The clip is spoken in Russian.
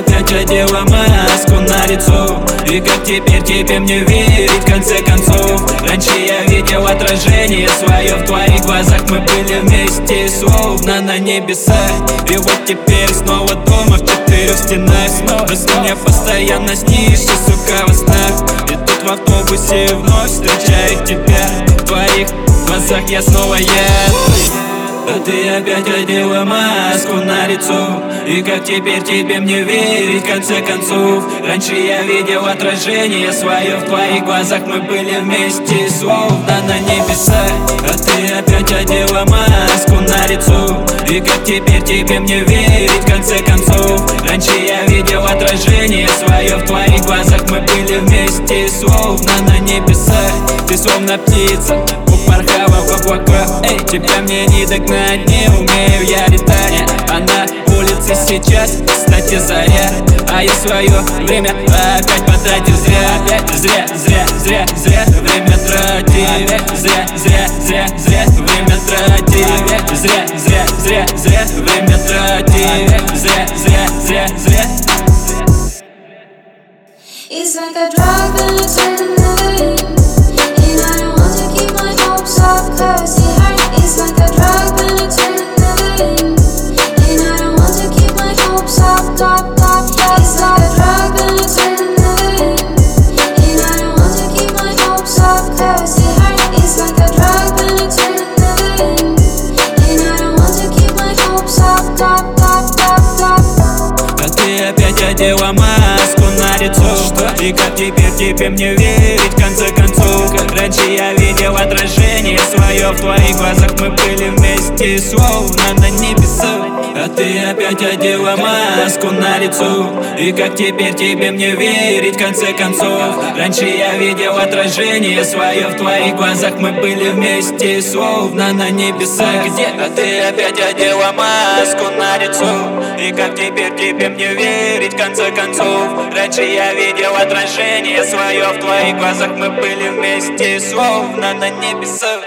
одела маску на лицо. И как теперь тебе мне верить в конце концов? Раньше я видел отражение свое в твоих глазах. Мы были вместе словно на небесах. И вот теперь снова дома в четырех стенах. Снова с меня постоянно снишься, сука, во снах И тут в автобусе вновь встречаю тебя. В твоих глазах я снова я а ты опять одела маску на лицо. И как теперь тебе мне верить в конце концов? Раньше я видел отражение свое в твоих глазах. Мы были вместе словно на небесах А ты опять одела маску на лицо. И как теперь тебе мне верить в конце концов? Раньше я видел отражение свое в твоих глазах. Мы были вместе словно на небесах. Ты словно птица порхала в облака Эй, тебя мне не догнать, не умею я летать. А на улице сейчас, кстати, заря. А я свое время опять потратил зря. Опять зря, зря, зря, зря время тратил Зря, зря, зря, зря время тратил Зря, зря, зря, зря время тратил Зря, зря, зря, зря. It's like a drug and it's turning the надела маску на лицо. Что? И как теперь тебе мне верить? В конце концов Как раньше я видел отражение свое. В твоих глазах Мы были вместе словно на А ты опять одела маску на лицо. И как теперь тебе мне верить в конце концов? Раньше я видел отражение свое в твоих глазах. Мы были вместе словно на небесах. Где? А ты опять одела маску на лицо. И как теперь тебе мне верить в конце концов? Раньше я видел отражение свое в твоих глазах. Мы были вместе словно на небесах